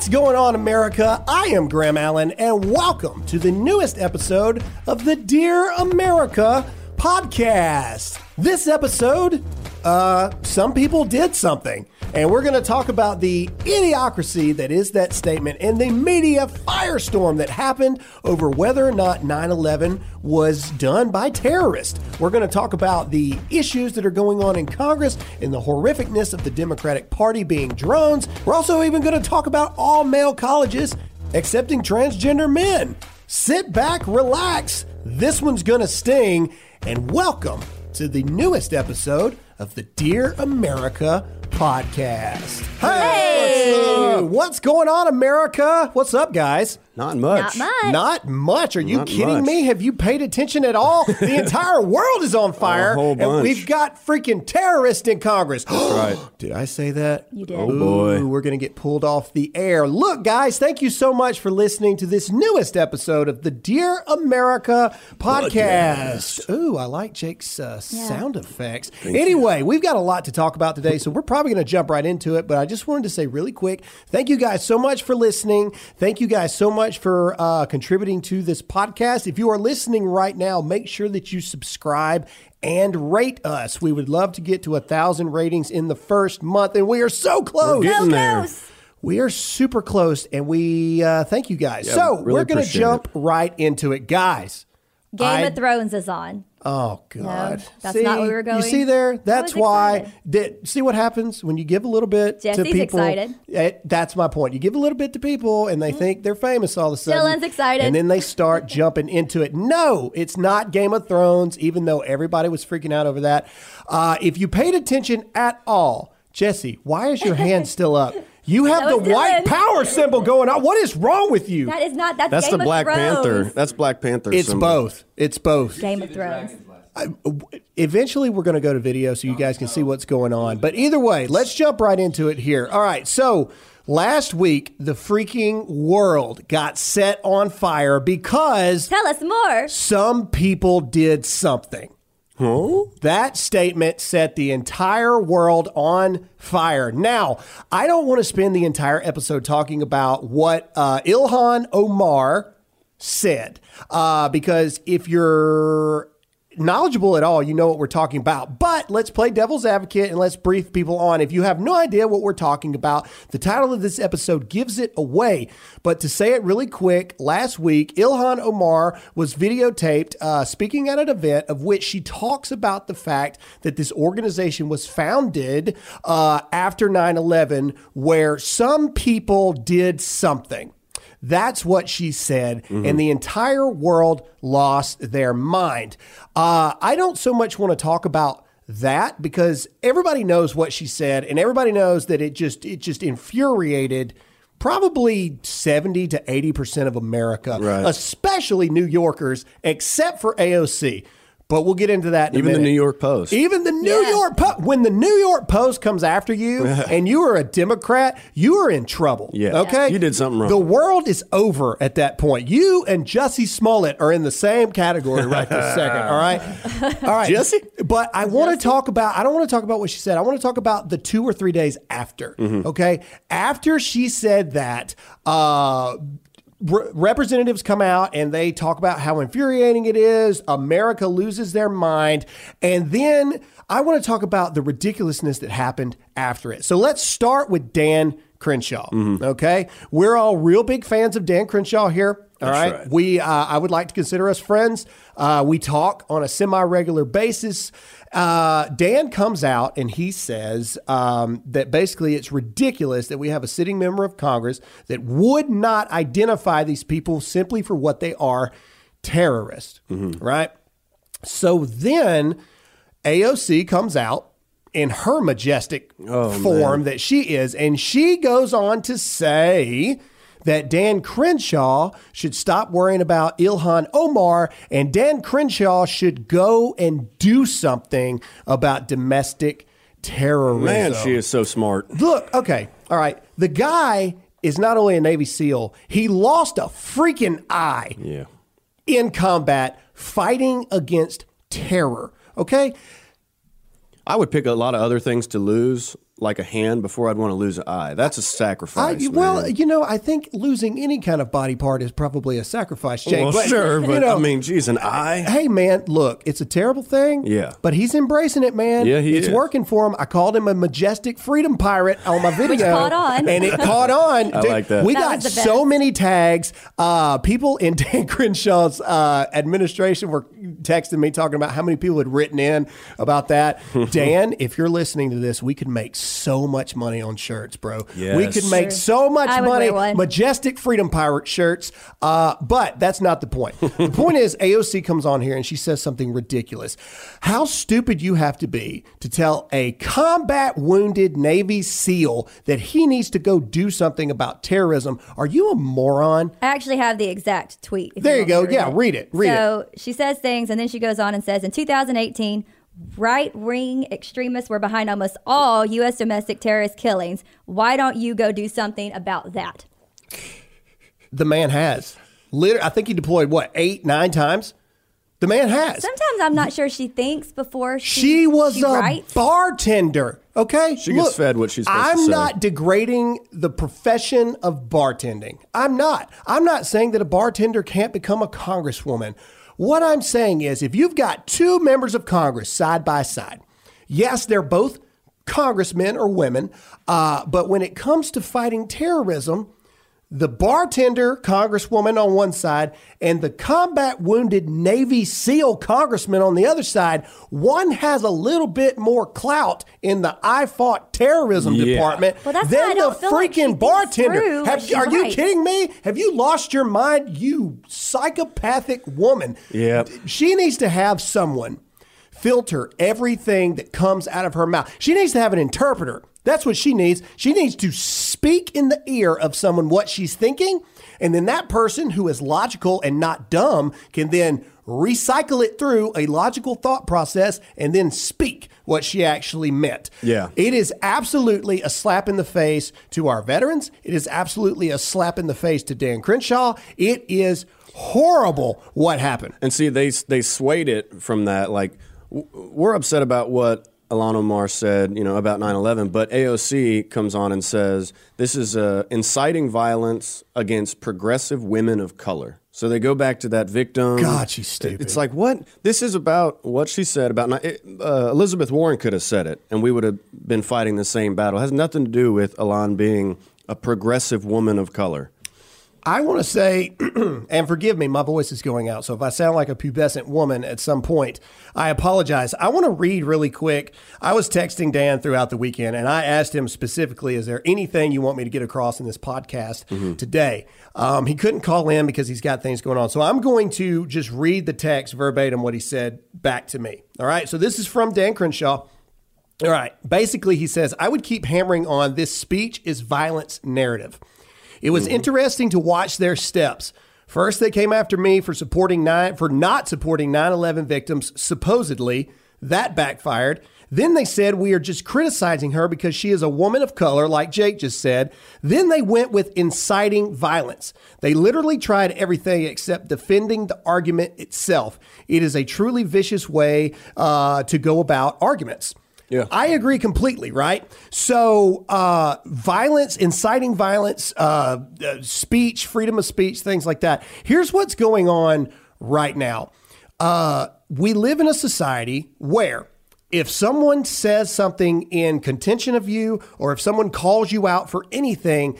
What's going on, America? I am Graham Allen, and welcome to the newest episode of the Dear America podcast. This episode, uh, some people did something, and we're going to talk about the idiocracy that is that statement and the media firestorm that happened over whether or not 9 11 was done by terrorists. We're going to talk about the issues that are going on in Congress and the horrificness of the Democratic Party being drones. We're also even going to talk about all male colleges accepting transgender men. Sit back, relax. This one's going to sting, and welcome to the newest episode of the Dear America podcast. Hey! What's. What's going on, America? What's up, guys? Not much. Not much. Not much. Are you Not kidding much. me? Have you paid attention at all? The entire world is on fire, whole and we've got freaking terrorists in Congress. That's right. Did I say that? You did. Oh, boy. Ooh, we're going to get pulled off the air. Look, guys, thank you so much for listening to this newest episode of the Dear America podcast. Ooh, I like Jake's uh, sound effects. anyway, we've got a lot to talk about today, so we're probably going to jump right into it. But I just wanted to say really quick thank you guys so much for listening. Thank you guys so much for uh, contributing to this podcast. If you are listening right now, make sure that you subscribe and rate us. We would love to get to a thousand ratings in the first month, and we are so close. We're getting there. We are super close, and we uh, thank you guys. Yeah, so really we're going to appreciate jump right into it, guys. Game I- of Thrones is on. Oh God, that's not where we were going. You see there? That's why. That, see what happens when you give a little bit to Jesse's people. excited. Eh, that's my point. You give a little bit to people, and they think they're famous all of a sudden. Dylan's excited. and then they start jumping into it. No, it's not Game of Thrones. Even though everybody was freaking out over that, uh, if you paid attention at all, Jesse, why is your hand still up? You have the was white power symbol going on. What is wrong with you? That is not. That's, That's Game the of Black Thrones. Panther. That's Black Panther. it's symbol. both. It's both. Game of Thrones. Eventually, we're going to go to video so you guys can see what's going on. But either way, let's jump right into it here. All right. So last week, the freaking world got set on fire because Tell us more. some people did something. Huh? That statement set the entire world on fire. Now, I don't want to spend the entire episode talking about what uh, Ilhan Omar said, uh, because if you're knowledgeable at all, you know what we're talking about. But let's play devil's advocate and let's brief people on. If you have no idea what we're talking about, the title of this episode gives it away. But to say it really quick, last week, Ilhan Omar was videotaped uh, speaking at an event of which she talks about the fact that this organization was founded uh, after 9 11, where some people did something. That's what she said, and the entire world lost their mind. Uh, I don't so much want to talk about that because everybody knows what she said, and everybody knows that it just it just infuriated probably 70 to 80 percent of America, Right. especially New Yorkers, except for AOC. But we'll get into that. In a Even the. New York Post. Even the New Yeah. York Post. When the New York Post comes after you and you are a Democrat, you are in trouble. Yeah. Okay. You did something wrong. The world is over at that point. You and Jussie Smollett are in the same category right this second. All right. All right. Jussie? But I want to talk about. I don't want to talk about what she said. I want to talk about the two or three days after. Mm-hmm. Okay. After she said that. Uh, Re- representatives come out and they talk about how infuriating it is. America loses their mind. And then I want to talk about the ridiculousness that happened after it. So let's start with Dan Crenshaw. Okay. We're all real big fans of Dan Crenshaw here. All right. right. We, uh, I would like to consider us friends. Uh, we talk on a semi regular basis. Uh, Dan comes out and he says um, that basically it's ridiculous that we have a sitting member of Congress that would not identify these people simply for what they are terrorists. Right. So then AOC comes out in her majestic form that she is, and she goes on to say that Dan Crenshaw should stop worrying about Ilhan Omar and Dan Crenshaw should go and do something about domestic terrorism. Man, she is so smart. Look, okay, all right. The guy is not only a Navy SEAL, he lost a freaking eye Yeah. in combat fighting against terror. Okay? I would pick a lot of other things to lose, like a hand before I'd want to lose an eye. That's a sacrifice. well, man. you know, I think losing any kind of body part is probably a sacrifice, Jake. well, but, sure, you but know, I mean, geez, an eye. hey man, look, it's a terrible thing. Yeah. But he's embracing it, man. Yeah, he It's is. working for him. I called him a majestic freedom pirate on my video. caught on. And it caught on. I like that. We That got so many tags. Uh, people in Dan Crenshaw's uh, administration were texting me talking about how many people had written in about that. Dan, if you're listening to this, we could make so much money on shirts, bro. We Yes. could make so much I money. wear one. Majestic Freedom Pirate shirts. Uh, but that's not the point. the point is, AOC comes on here and she says something ridiculous. How stupid you have to be to tell a combat wounded Navy SEAL that he needs to go do something about terrorism. Are you a moron? I actually have the exact tweet. There you want me go. to Yeah, read it. Read it. so she says things, and then she goes on and says, in 2018, right wing extremists were behind almost all U.S. domestic terrorist killings. Why don't you go do something about that? The man has. Literally, I think he deployed what, eight, nine times? The man has. Sometimes I'm not sure she thinks before she, She was she a writes. bartender. Okay, She gets fed what she's supposed I'm say. not degrading the profession of bartending. I'm not. I'm not saying that a bartender can't become a congresswoman. What I'm saying is, if you've got two members of Congress side by side, yes, they're both congressmen or women, uh, but when it comes to fighting terrorism, the bartender congresswoman on one side and the combat wounded Navy SEAL congressman on the other side, one has a little bit more clout in the I fought terrorism Yeah. department Well, that's why I than the feel like freaking bartender. through Have- what she are you kidding me? Have you lost your mind, you psychopathic woman? Yep. She needs to have someone filter everything that comes out of her mouth. She needs to have an interpreter. That's what she needs. She needs to speak in the ear of someone what she's thinking, and then that person who is logical and not dumb can then recycle it through a logical thought process and then speak what she actually meant. Yeah. It is absolutely a slap in the face to our veterans. It is absolutely a slap in the face to Dan Crenshaw. It is horrible what happened. And see, they they swayed it from that. Like, we're upset about what Ilhan Omar said, you know, about 9/11, but AOC comes on and says this is uh, inciting violence against progressive women of color. So they go back to that victim. God, she's stupid. It's like what this is about. What she said about it, uh, Elizabeth Warren could have said it, and we would have been fighting the same battle. It has nothing to do with Ilhan being a progressive woman of color. I want to say, and forgive me, my voice is going out. So if I sound like a pubescent woman at some point, I apologize. I want to read really quick. I was texting Dan throughout the weekend and I asked him specifically, is there anything you want me to get across in this podcast today? Um, he couldn't call in because he's got things going on. So I'm going to just read the text verbatim what he said back to me. All right. So this is from Dan Crenshaw. All right. Basically, he says, I would keep hammering on this speech is violence narrative. It was interesting to watch their steps. First, they came after me for supporting nine for not supporting 9/11 victims. Supposedly, that backfired. Then they said we are just criticizing her because she is a woman of color, like Jake just said. Then they went with inciting violence. They literally tried everything except defending the argument itself. It is a truly vicious way uh, to go about arguments. Yeah. I agree completely, right? So, uh, violence, inciting violence, uh, uh, speech, freedom of speech, things like that. Here's what's going on right now. Uh, we live in a society where if someone says something in contention of you, or if someone calls you out for anything,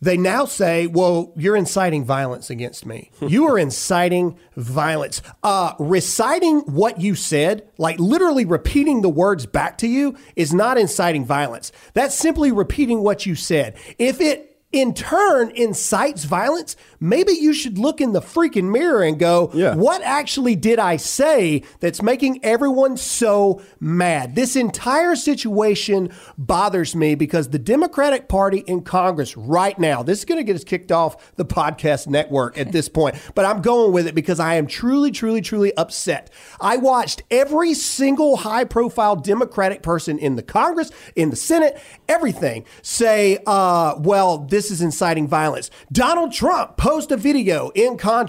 they now say, well, you're inciting violence against me. You are inciting violence. Uh, reciting what you said, like literally repeating the words back to you, is not inciting violence. That's simply repeating what you said. If it in turn incites violence, maybe you should look in the freaking mirror and go, Yeah. what actually did I say that's making everyone so mad? This entire situation bothers me because the Democratic Party in Congress right now, this is going to get us kicked off the podcast network at this point, but I'm going with it because I am truly, truly, truly upset. I watched every single high profile Democratic person in the Congress, in the Senate, everything say, uh, well, this this is inciting violence. Donald Trump post a video in con.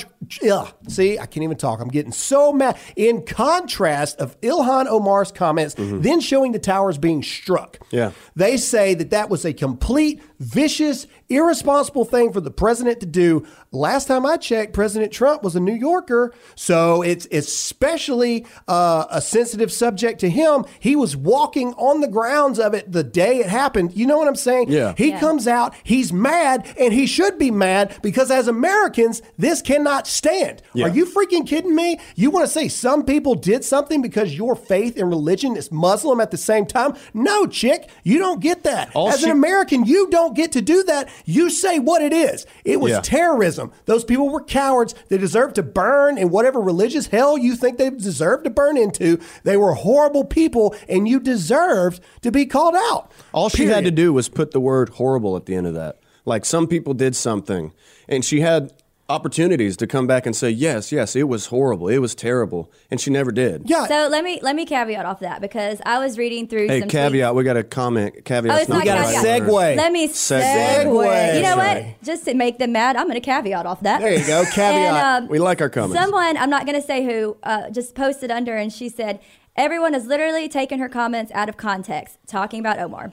See, I can't even talk. I'm getting so mad. In contrast of Ilhan Omar's comments, mm-hmm. then showing the towers being struck. Yeah. They say that that was a complete, vicious, irresponsible thing for the president to do. Last time I checked, President Trump was a New Yorker, so it's especially uh, a sensitive subject to him. He was walking on the grounds of it the day it happened. You know what I'm saying? Yeah. He Yeah. comes out, he's mad, and he should be mad because as Americans, this cannot stand. Yeah. Are you freaking kidding me? You want to say some people did something because your faith and religion is Muslim at the same time? No, chick, you don't get that. All As she- an American, you don't get to do that. You say what it is. It was Yeah. terrorism. Those people were cowards. They deserve to burn in whatever religious hell you think they deserve to burn into. They were horrible people, and you deserved to be called out. All she had to do was put the word horrible at the end of that. Like some people did something, and she had opportunities to come back and say, yes, yes, it was horrible, it was terrible, and she never did. Yeah. So let me let me caveat off that because I was reading through Hey, some caveat, we got a comment. Caveat. Oh, it's not We got a caveat. segue. Let me Segue. segue. You know what? Just to make them mad, I'm going to caveat off that. There you go, caveat. And, um, We like our comments. Someone, I'm not going to say who, uh, just posted under and she said, everyone has literally taken her comments out of context, talking about Omar.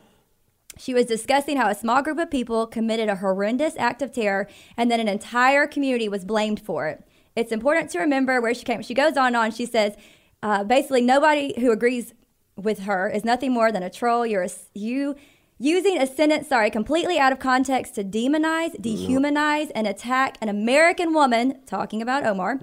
She was discussing how a small group of people committed a horrendous act of terror and then an entire community was blamed for it. It's important to remember where she came. She goes on and on. She says, uh, basically, nobody who agrees with her is nothing more than a troll. You're a, you using a sentence, sorry, completely out of context to demonize, dehumanize, and attack an American woman, talking about Omar,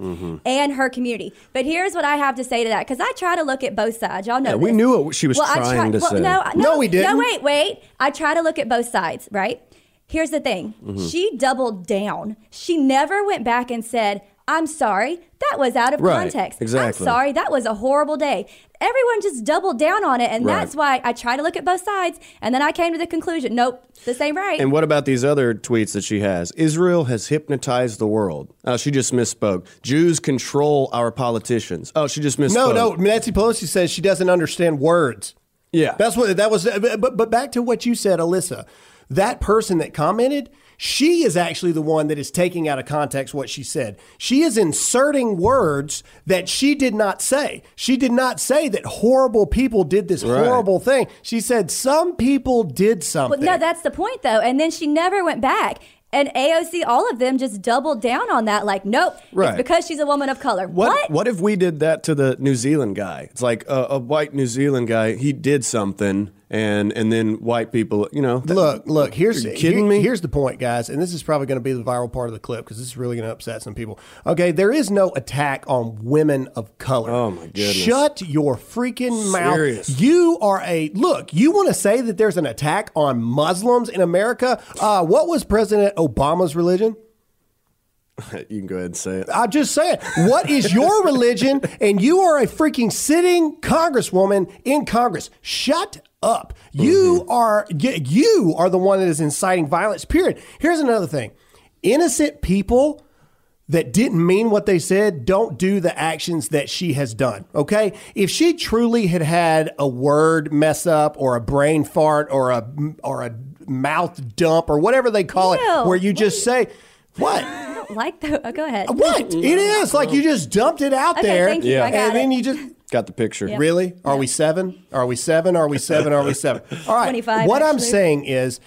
and her community. But here's what I have to say to that, because I try to look at both sides. Y'all know Yeah, we knew what she was I trying to well, say. No, No, no, we didn't. No, wait, wait. I try to look at both sides, right? Here's the thing. Mm-hmm. She doubled down. She never went back and said, I'm sorry. That was out of Right, context. exactly. I'm sorry. That was a horrible day. Everyone just doubled down on it. And Right. that's why I try to look at both sides. And then I came to the conclusion nope, this ain't right. And what about these other tweets that she has? Israel has hypnotized the world. Oh, she just misspoke. Jews control our politicians. Oh, she just misspoke. No, no. Nancy Pelosi says she doesn't understand words. Yeah. That's what that was. But, but back to what you said, Alyssa. That person that commented, she is actually the one that is taking out of context what she said. She is inserting words that she did not say. She did not say that horrible people did this Right. horrible thing. She said some people did Well, something. no, that's the point, though. And then she never went back. And AOC, all of them just doubled down on that. Like, nope, Right. it's because she's a woman of color. What, What? what if we did that to the New Zealand guy? It's like a, a white New Zealand guy. He did something, and and then white people, you know. Look, look. Here's kidding here- me? Here's the point, guys, and this is probably going to be the viral part of the clip because this is really going to upset some people. Okay, there is no attack on women of color. Oh, my goodness. Shut your freaking mouth. Serious. You are a look. You want to say that there's an attack on Muslims in America? Uh, what was President Obama's religion? you can go ahead and say it. I'm just saying, what is your religion? And you are a freaking sitting congresswoman in Congress. Shut up. You mm-hmm. are you are the one that is inciting violence. Period. Here's another thing. Innocent people that didn't mean what they said don't do the actions that she has done. Okay? If she truly had had a word mess up or a brain fart or a or a mouth dump or whatever they call Ew. it where you just say what? I don't like the. Oh, go ahead. What? It is like you just dumped it out Okay, there. thank you. Yeah. I got and then you just Got the picture. really? Are we seven? Are we seven? Are we seven? Are we seven? All right. 25, What I'm saying is,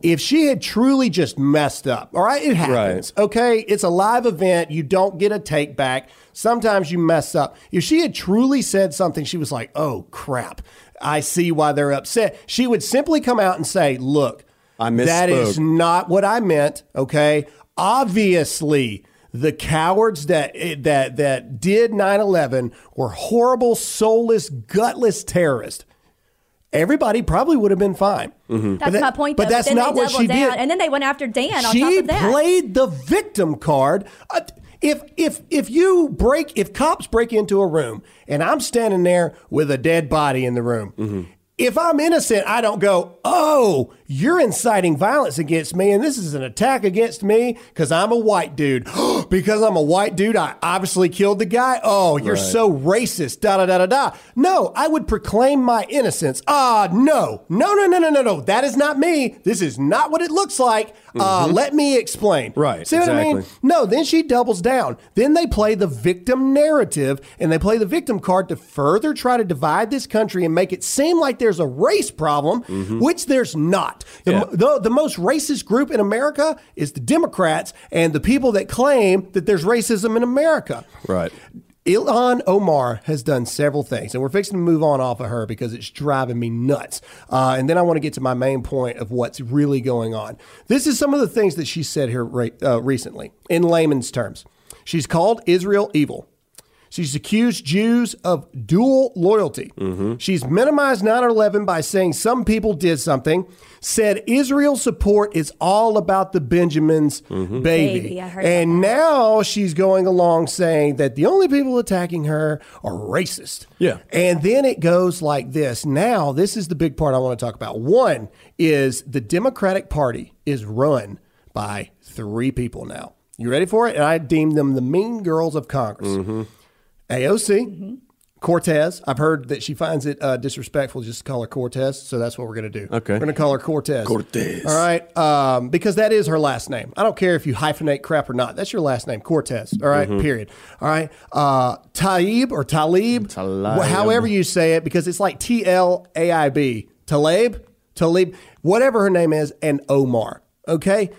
if she had truly just messed up, all right, it happens. Okay, it's a live event. You don't get a take back. Sometimes you mess up. If she had truly said something, she was like, "Oh crap." I see why they're upset. She would simply come out and say, "Look, I missed that is not what I meant. Okay, obviously." The cowards that that that did 9/11 were horrible, soulless, gutless terrorists. Everybody probably would have been fine. But That's that- my point. But that's then not what she down, did. And then they went after Dan on top she of that. played the victim card. Uh, if if if you break if cops break into a room and I'm standing there with a dead body in the room. Mm-hmm. if I'm innocent, I don't go, oh, you're inciting violence against me, and this is an attack against me because I'm a white dude. because I'm a white dude, I obviously killed the guy. Oh, you're Right. so racist. Da da da da da. No, I would proclaim my innocence. Ah, no, no, no, no, no, no, no. That is not me. This is not what it looks like. Uh, let me explain. Right, See what I mean? exactly. No, then she doubles down. Then they play the victim narrative and they play the victim card to further try to divide this country and make it seem like there's a race problem, which there's not. The, Yeah. the, the most racist group in America is the Democrats and the people that claim that there's racism in America. Right. Ilhan Omar has done several things, and we're fixing to move on off of her because it's driving me nuts. Uh, and then I want to get to my main point of what's really going on. This is some of the things that she said here re- uh, recently, in layman's terms. She's called Israel evil. She's accused Jews of dual loyalty. Mm-hmm. She's minimized 9 11 by saying some people did something, said Israel support is all about the Benjamins' mm-hmm. baby. Baby, I heard and now she's going along saying that the only people attacking her are racist. Yeah. And then it goes like this. Now, this is the big part I want to talk about. One is the Democratic Party is run by three people now. You ready for it? And I deem them the mean girls of Congress. Mm-hmm. AOC, Cortez. I've heard that she finds it uh, disrespectful just to call her Cortez, so that's what we're going to do. Okay. We're going to call her Cortez. Cortez. All right. Um, because that is her last name. I don't care if you hyphenate crap or not. That's your last name, Cortez. All right? Period. All right. Uh, Taib or Talib, Talib. however you say it, because it's like T L A I B. Talib, Talib, whatever her name is, and Omar. Okay.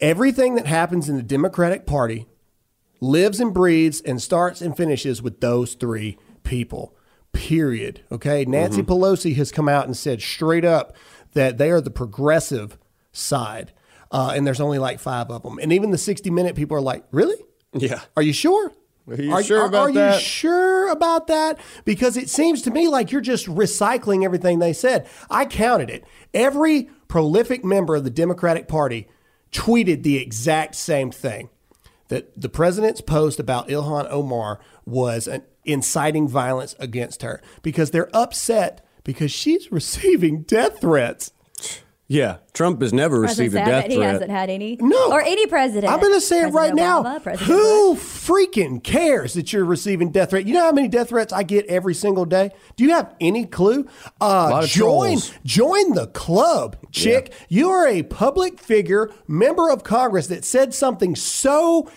Everything that happens in the Democratic Party lives and breathes and starts and finishes with those three people. Period. Okay. Nancy Pelosi has come out and said straight up that they are the progressive side. Uh, and there's only like five of them. And even the 60 minute people are like, really? Yeah. Are you sure? Are you sure about are you that? sure about that? Because it seems to me like you're just recycling everything they said. I counted it. Every prolific member of the Democratic Party tweeted the exact same thing that the president's post about Ilhan Omar was inciting violence against her because they're upset because she's receiving death threats. Yeah. Trump has never received a sad death that he hasn't had any. No. Or any president. I'm going to say it right President now. President Who Bush. freaking cares that you're receiving death threats? You know how many death threats I get every single day? Do you have any clue? Uh, lot of join, trolls. join the club, chick. You are a public figure, member of Congress that said something so,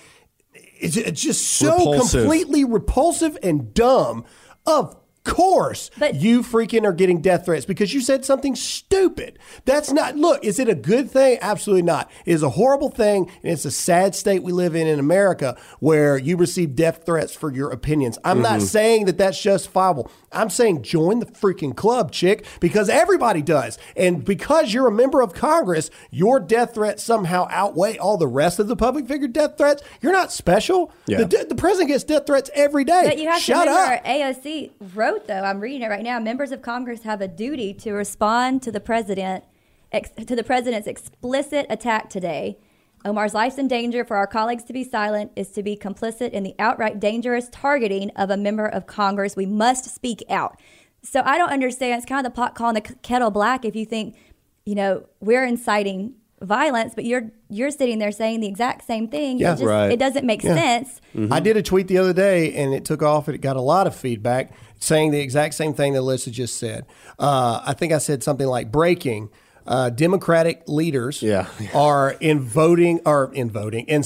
it's it's just so Repulsive. completely repulsive and dumb. Of course, But- you freaking are getting death threats because you said something stupid. That's not, look, is it a good thing? Absolutely not. It is a horrible thing, and it's a sad state we live in in America where you receive death threats for your opinions. I'm not Mm-hmm. saying that that's justifiable. I'm saying join the freaking club, chick, because everybody does. And because you're a member of Congress, your death threats somehow outweigh all the rest of the public figure death threats. You're not special. Yeah. The, the president gets death threats every day. But you have Shut to remember, up. AOC wrote though. I'm reading it right now. Members of Congress have a duty to respond to the president, ex, to the president's explicit attack today. Omar's life's in danger. For our colleagues to be silent is to be complicit in the outright dangerous targeting of a member of Congress. We must speak out. So I don't understand. It's kind of the pot calling the kettle black. If you think, you know, we're inciting violence, but you're you're sitting there saying the exact same thing. Yeah. it, just, Right. it doesn't make Yeah. sense. I did a tweet the other day and it took off and it got a lot of feedback saying the exact same thing that Alyssa just said. Uh, I think I said something like breaking. Uh, Democratic leaders Yeah. are in voting or in voting in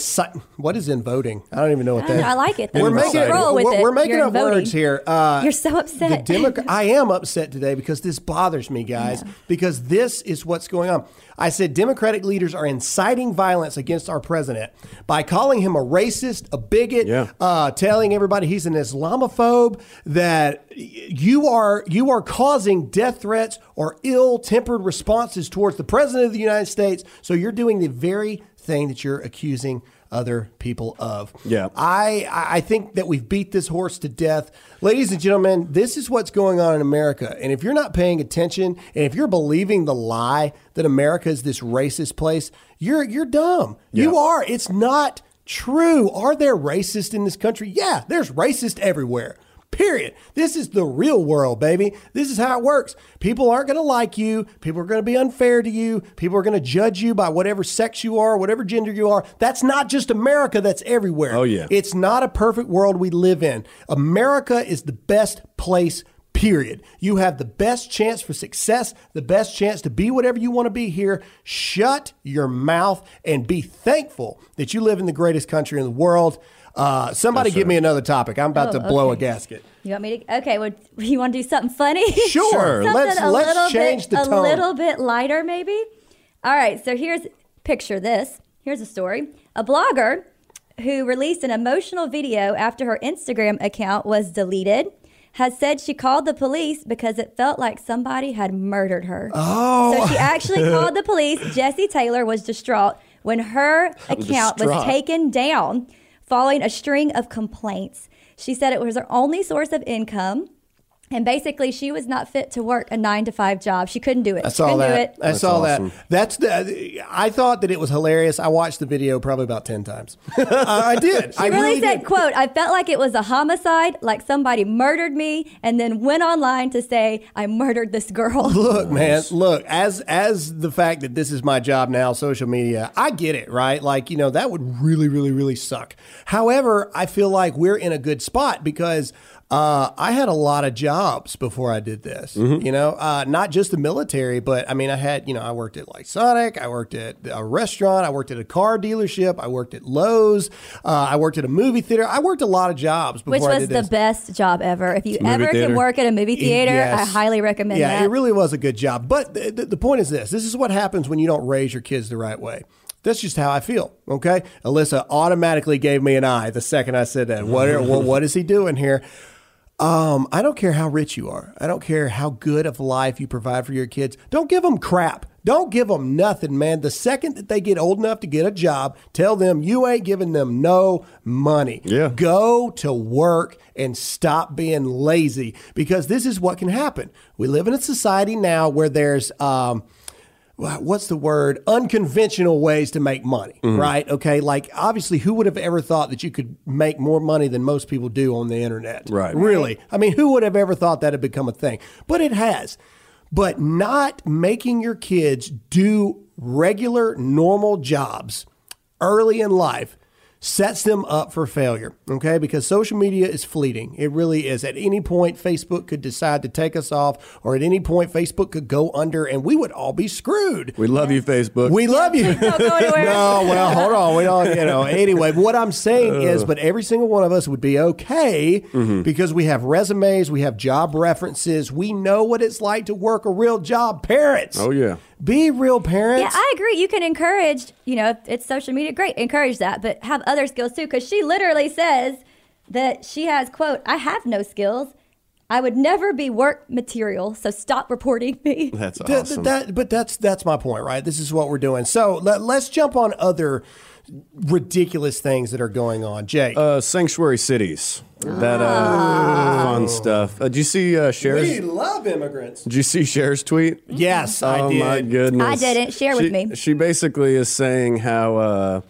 what is in voting? I don't even know what I that. know. I like it, though. We're Just making roll with we're, it. we're making You're up voting. words here. Uh, You're so upset. The Democ- I am upset today because this bothers me, guys, because this is what's going on. I said Democratic leaders are inciting violence against our president by calling him a racist, a bigot, Yeah. uh, telling everybody he's an Islamophobe, that you are you are causing death threats or ill-tempered responses towards the president of the United States. So you're doing the very thing that you're accusing other people of. Yeah. I I think that we've beat this horse to death. Ladies and gentlemen, this is what's going on in America. And if you're not paying attention and if you're believing the lie that America is this racist place, you're you're dumb. You are. It's not true. Are there racists in this country? Yeah, there's racist everywhere. Period. This is the real world, baby. This is how it works. People aren't going to like you. People are going to be unfair to you. People are going to judge you by whatever sex you are, whatever gender you are. That's not just America, that's everywhere. Oh, yeah. It's not a perfect world we live in. America is the best place period. You have the best chance for success, the best chance to be whatever you want to be here. Shut your mouth and be thankful that you live in the greatest country in the world. Uh, somebody give me another topic. I'm about Oh, to blow a gasket. You want me to? Okay, well, you want to do something funny? Sure. Something Let's a let's little change bit, the a little bit lighter, maybe. All right, so here's picture this. Here's a story. A blogger who released an emotional video after her Instagram account was deleted has said she called the police because it felt like somebody had murdered her. Oh. So she actually called the police. Jessy Taylor was distraught when her account was distraught. taken down following a string of complaints. She said it was her only source of income. And basically, she was not fit to work a nine to five job. She couldn't do it. I saw couldn't do that. it. I That's saw awesome. that. That's the. I thought that it was hilarious. I watched the video probably about ten times. uh, I did. I She really, really said, did. quote, I felt like it was a homicide, like somebody murdered me, and then went online to say, I murdered this girl. Look, man, look, as as the fact that this is my job now, social media, I get it, right? Like, you know, that would really, really, really suck. However, I feel like we're in a good spot because uh, I had a lot of jobs before I did this. You know, uh, not just the military, but I mean, I had, you know, I worked at like Sonic, I worked at a restaurant, I worked at a car dealership, I worked at Lowe's, uh, I worked at a movie theater. I worked a lot of jobs before I did it. Which I was did the this. best job ever. If you movie ever can work at a movie theater, I Yes. highly recommend yeah, that. it really was a good job. But the, the, the point is this this is what happens when you don't raise your kids the right way. That's just how I feel. Okay. Alyssa automatically gave me an eye the second I said that. What, are- what, what is he doing here? Um, I don't care how rich you are. I don't care how good of a life you provide for your kids. Don't give them crap. Don't give them nothing, man. The second that they get old enough to get a job, tell them you ain't giving them no money. Yeah. Go to work and stop being lazy because this is what can happen. We live in a society now where there's, um, what's the word? Unconventional ways to make money, mm-hmm. right? Okay. Like, obviously, who would have ever thought that you could make more money than most people do on the internet? Right. Really? I mean, who would have ever thought that had become a thing? But it has. But not making your kids do regular, normal jobs early in life sets them up for failure, okay? Because social media is fleeting. It really is. At any point, Facebook could decide to take us off, or at any point, Facebook could go under and we would all be screwed. We love you, Facebook. We love you. Don't go anywhere. no, well, hold on. We don't, you know. Anyway, what I'm saying is, but every single one of us would be okay Mm-hmm. because we have resumes, we have job references, we know what it's like to work a real job. Parents, oh yeah. be real parents. Yeah, I agree. You can encourage, you know, it's social media, great, encourage that, but have other skills too. Because she literally says that she has, quote, I have no skills. I would never be work material, so stop reporting me. That's Th- awesome. that, but that's that's my point, right? This is what we're doing. So let, let's jump on other ridiculous things that are going on. Jake, uh, sanctuary cities. That uh, fun stuff. Uh, did you see uh, Cher's? love immigrants. Did you see Cher's tweet? Yes, I oh did. my goodness! I didn't. Share with me. She basically is saying how uh,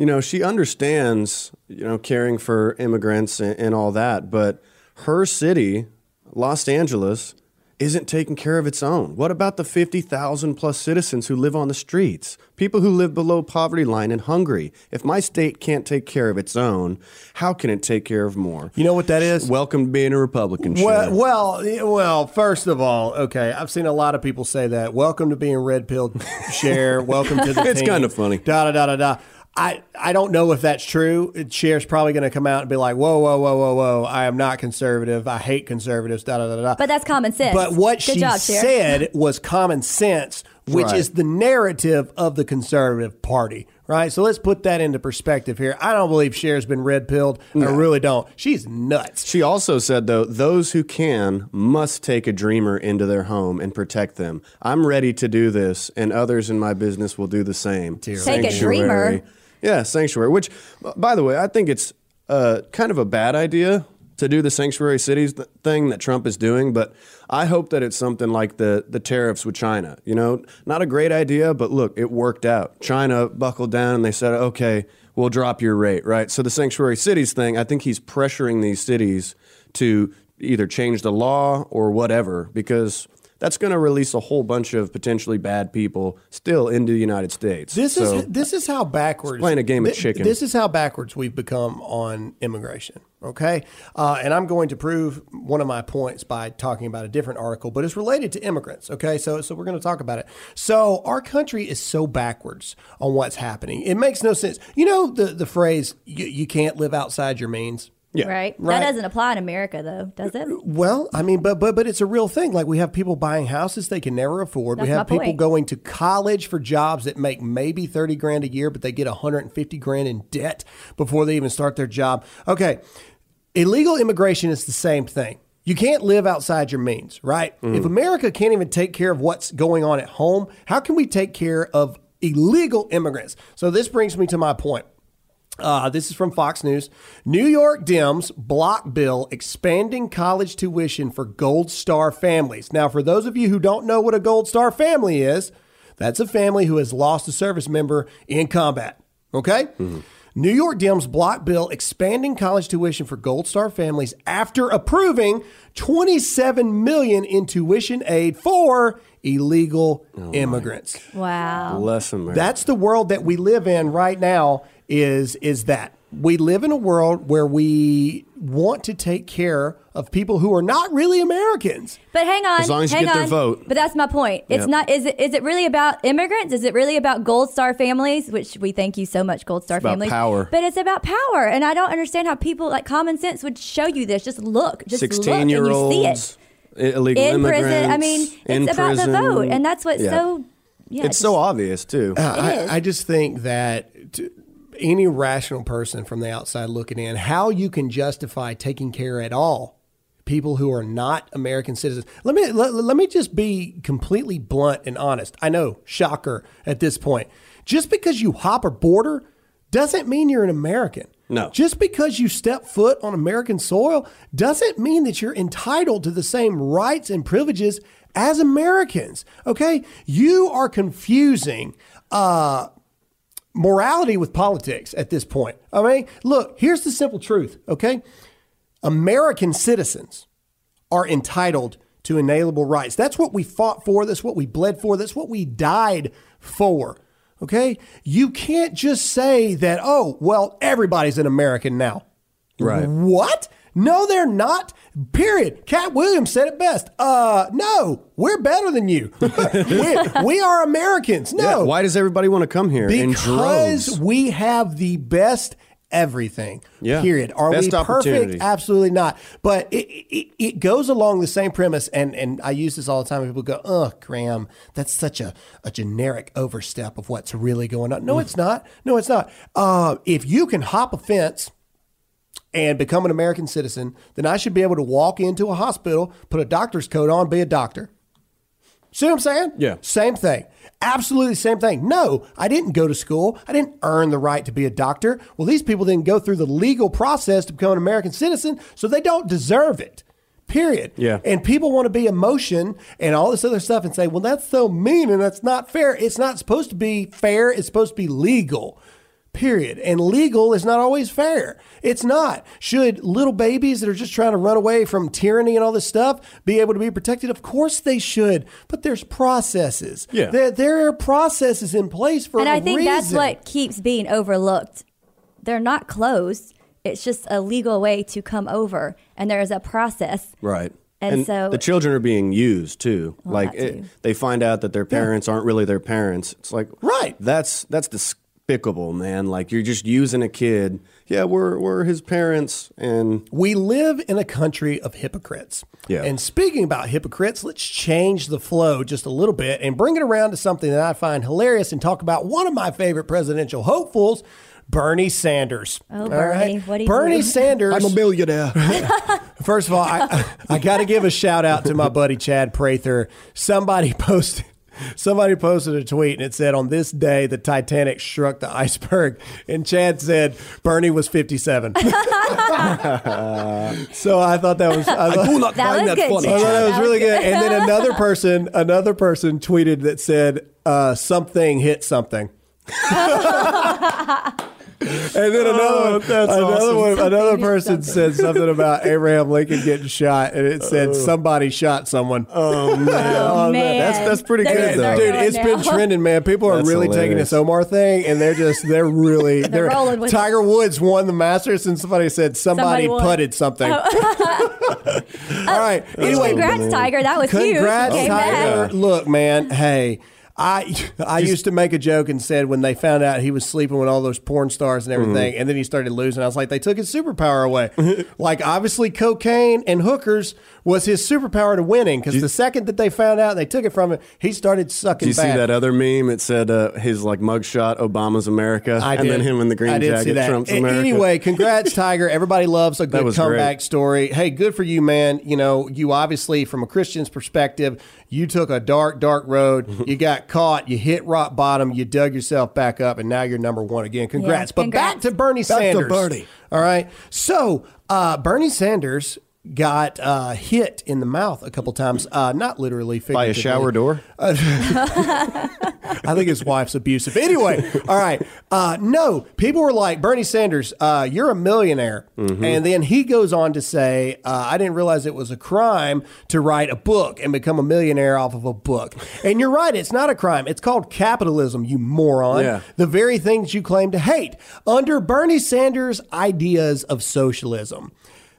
you know she understands you know caring for immigrants and, and all that, but her city, Los Angeles, isn't taking care of its own. What about the fifty thousand plus citizens who live on the streets? People who live below poverty line and hungry. If my state can't take care of its own, how can it take care of more? You know what that is? Welcome to being a Republican. Well, well, well. First of all, okay, I've seen a lot of people say that. Welcome to being red pilled. Cher. Welcome to the. It's kinda funny. Da da da da da. I, I don't know if that's true. Cher's probably going to come out and be like, whoa, whoa, whoa, whoa, whoa. I am not conservative. I hate conservatives. Da da da da. But that's common sense. But what Good she job, said was common sense, which Right. is the narrative of the conservative party, right? So let's put that into perspective here. I don't believe Cher's been red pilled. I really don't. She's nuts. She also said, though, those who can must take a dreamer into their home and protect them. I'm ready to do this, and others in my business will do the same. Take a dreamer? Yeah, sanctuary. Which, by the way, I think it's uh, kind of a bad idea to do the sanctuary cities th- thing that Trump is doing, but I hope that it's something like the the tariffs with China. You know, not a great idea, but look, it worked out. China buckled down and they said, "Okay, we'll drop your rate." Right? So the sanctuary cities thing, I think he's pressuring these cities to either change the law or whatever because that's going to release a whole bunch of potentially bad people still into the United States. This So- is this is how backwards playing a game of chicken. This is how backwards we've become on immigration. Okay, uh, and I'm going to prove one of my points by talking about a different article, but it's related to immigrants. Okay, so so we're going to talk about it. So our country is so backwards on what's happening. It makes no sense. You know the the phrase "you, you can't live outside your means." Yeah. Right? Right. That doesn't apply in America, though, does it? Well, I mean, but but but it's a real thing. Like we have people buying houses they can never afford. we have my people point. going to college for jobs that make maybe thirty grand a year, but they get one hundred and fifty grand in debt before they even start their job. Okay, illegal immigration is the same thing. You can't live outside your means, right? Mm. If America can't even take care of what's going on at home, how can we take care of illegal immigrants? So this brings me to my point. Uh, this is from Fox News. New York Dems block bill expanding college tuition for Gold Star families. Now, for those of you who don't know what a Gold Star family is, that's a family who has lost a service member in combat. Okay? New York Dems block bill expanding college tuition for Gold Star families after approving 27 million in tuition aid for illegal immigrants. Wow. Bless America. That's the world that we live in right now. Is is that we live in a world where we want to take care of people who are not really Americans. But hang on, As long as you hang get their on. vote. But that's my point. It's Yep. not. Is it? Is it really about immigrants? Is it really about Gold Star families? Which we thank you so much, Gold Star about families. power. But it's about power, and I don't understand how people like common sense would show you this. Just look, just look, and Sixteen year you see it olds, illegal in immigrants. prison. I mean, in it's about prison. the vote, and that's what's Yeah. so. Yeah, It's so obvious too. Uh, it is. I, I just think that to any rational person from the outside looking in, how you can justify taking care at all people who are not American citizens. Let me let, let me just be completely blunt and honest. I know, shocker at this point. Just because you hop a border doesn't mean you're an American. No. Just because you step foot on American soil doesn't mean that you're entitled to the same rights and privileges as Americans. Okay? You are confusing uh, morality with politics at this point. I mean, look, here's the simple truth, okay? American citizens are entitled to inalienable rights. That's what we fought for, that's what we bled for, that's what we died for. Okay? You can't just say that, oh, well, everybody's an American now. Right. What? No, they're not. Period. Katt Williams said it best. Uh, no, we're better than you. we, we are Americans. No, Yeah, Why does everybody want to come here because we have the best everything. Yeah. Period. Are Best we perfect? Absolutely not. But it, it, it goes along the same premise, and, and I use this all the time. People go, "Oh, Graham, that's such a, a generic overstep of what's really going on." No, Mm. it's not. No, it's not. Uh, if you can hop a fence and become an American citizen, then I should be able to walk into a hospital, put a doctor's coat on, be a doctor. See what I'm saying? Yeah. Same thing. Absolutely same thing. No, I didn't go to school. I didn't earn the right to be a doctor. Well, these people didn't go through the legal process to become an American citizen, so they don't deserve it. Period. Yeah. And people want to be emotion and all this other stuff and say, well, that's so mean and that's not fair. It's not supposed to be fair. It's supposed to be legal. Period. And legal is not always fair. It's not. Should little babies that are just trying to run away from tyranny and all this stuff be able to be protected? Of course they should. But there's processes. Yeah. There, there are processes in place for and a I think that's what keeps being overlooked. They're not closed. It's just a legal way to come over, and there is a process. Right. And so- the children are being used too. like it, too. they find out that their parents aren't really their parents. It's like Right. That's that's despicable, man. Like you're just using a kid. Yeah, we're we're his parents, and We live in a country of hypocrites. Yeah. And speaking about hypocrites, let's change the flow just a little bit and bring it around to something that I find hilarious and talk about one of my favorite presidential hopefuls, Bernie Sanders. Oh, All Bernie, what do you Bernie do? Sanders. billionaire. First of all, I, I got to give a shout out to my buddy Chad Prather. Somebody posted. Somebody posted a tweet and it said, "On this day, the Titanic struck the iceberg," and Chad said Bernie was fifty-seven. so I thought that was. I thought, not That was good, I thought Chad. that was That really was good. good. And then another person, another person tweeted that said, uh, "Something hit something." And then another oh, one, that's another awesome. one, another person something. said something about Abraham Lincoln getting shot, and it said oh. somebody shot someone. Oh man, Oh, man. that's that's pretty They're good though. Dude, going it's now. been trending, man. People are That's really taking this Omar thing, and they're just they're really they're, rolling with. Tiger Woods won the Masters, and somebody said somebody, Somebody putted something. Oh. Uh, all right. Anyway, Congrats, Tiger. That was huge. Congrats, Tiger. back. Look, man. Hey, I I used to make a joke and said when they found out he was sleeping with all those porn stars and mm-hmm. everything, and then he started losing, I was like, they took his superpower away. like obviously, cocaine and hookers was his superpower to winning because the second that they found out and they took it from him, he started sucking. Did you see that other meme? It said uh, his like mugshot, Obama's America, I and did. then him in the green I jacket. Trump's America. Anyway, congrats, Tiger. Everybody loves a good comeback great. story. Hey, good for you, man. You know, you obviously, from a Christian's perspective, you took a dark, dark road. you got caught. You hit rock bottom. You dug yourself back up, and now you're number one again. Congrats. but back to Bernie to Sanders. Bernie. All right. So, uh, Bernie Sanders got uh, hit in the mouth a couple times. Uh, not literally, by a shower door. I think his wife's abusive. Anyway, all right. Uh, no, people were like, Bernie Sanders, uh, you're a millionaire. And then he goes on to say, uh, I didn't realize it was a crime to write a book and become a millionaire off of a book. And you're right, it's not a crime. It's called capitalism, you moron. Yeah. The very things you claim to hate. Under Bernie Sanders' ideas of socialism,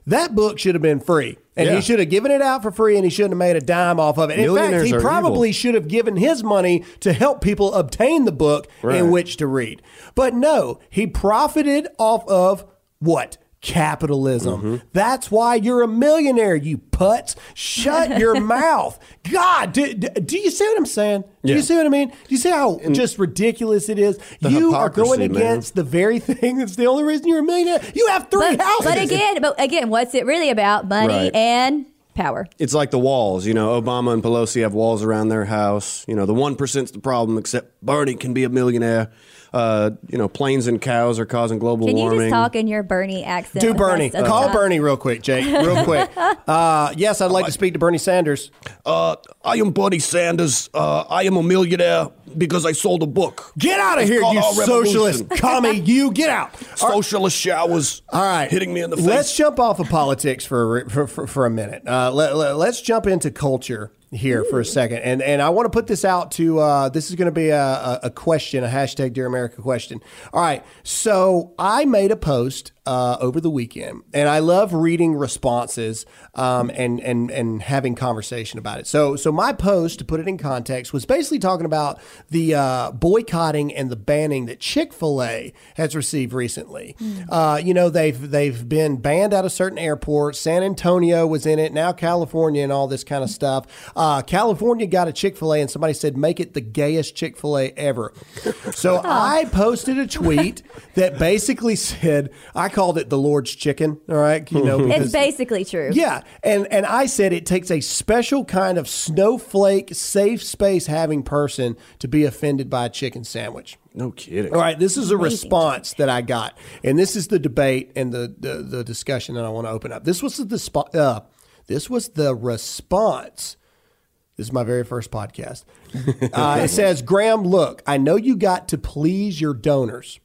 that book should have been free. And Yeah. he should have given it out for free and he shouldn't have made a dime off of it. In fact, he probably evil. should have given his money to help people obtain the book Right. in which to read. But no, he profited off of what? Capitalism. Mm-hmm. That's why you're a millionaire, you putz. Shut your mouth. God, do, do, do you see what I'm saying? Do you see what I mean? Do you see how just ridiculous it is? The You are going hypocrisy, man. against the very thing that's the only reason you're a millionaire. You have three But, houses. but again, but again, what's it really about? Money Right. and power. It's like the walls. You know, Obama and Pelosi have walls around their house. You know, the one percent's the problem. Except Bernie can be a millionaire. Uh, you know, planes and cows are causing global warming. Can you just talk in your Bernie accent? Do Bernie. rest Call time? Bernie real quick, Jake. Real quick. Uh, yes, I'd like to speak to Bernie Sanders. Uh, I am Bernie Sanders. Uh, I am a millionaire because I sold a book. Get out of It's here, you socialist Revolution. commie. You get out. Socialist showers. All right. hitting me in the face. Let's jump off of politics for a- for, for, for a minute. Uh, let, let, us jump into culture here for a second. And and I want to put this out to uh, this is going to be a, a, a question, a hashtag Dear America question. All right. So I made a post uh, over the weekend, and I love reading responses um, and and and having conversation about it. So so my post, to put it in context, was basically talking about the uh, boycotting and the banning that Chick Fil A has received recently. Uh, you know they've they've been banned out of certain airports. San Antonio was in it, now California, and all this kind of stuff. Uh, California got a Chick Fil A, and somebody said make it the gayest Chick Fil A ever. So I posted a tweet that basically said I called it the Lord's Chicken. All right, you know It's basically true. yeah, and and I said it takes a special kind of snowflake, safe space having person to be offended by a chicken sandwich. no kidding. All right, this is a Amazing. response that I got, and this is the debate and the the, the discussion that I want to open up. This was the spo- uh, this was the response. This is my very first podcast. Uh, it says, Graham, look, I know you got to please your donors.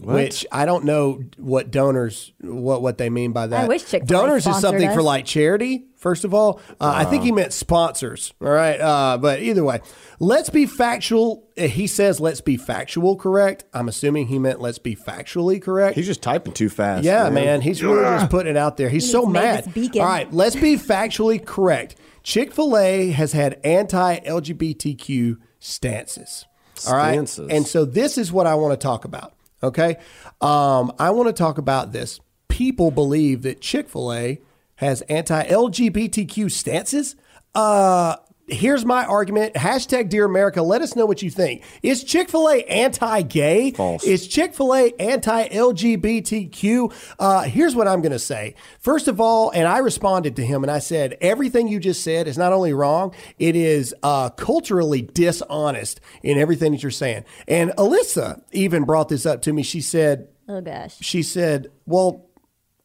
Which I don't know what donors what what they mean by that. I wish Chick-fil-A donors is sponsored something for like charity. First of all, uh, I think he meant sponsors. All right, uh, but either way, let's be factual. Uh, He says, "Let's be factual." Correct. I'm assuming he meant, "Let's be factually correct." He's just typing too fast. Yeah, man. He's really just putting it out there. He's so mad. Mavis All right, let's be factually correct. Chick fil A has had anti LGBTQ stances. All right. Stances. And so this is what I want to talk about. Okay. Um, I want to talk about this. People believe that Chick fil A has anti LGBTQ stances. Uh, Here's my argument. Hashtag Dear America. Let us know what you think. Is Chick fil A anti gay? False. Is Chick fil A anti LGBTQ? Uh, here's what I'm going to say. First of all, and I responded to him and I said, everything you just said is not only wrong, it is uh, culturally dishonest in everything that you're saying. And Alyssa even brought this up to me. She said, Oh gosh. she said, Well,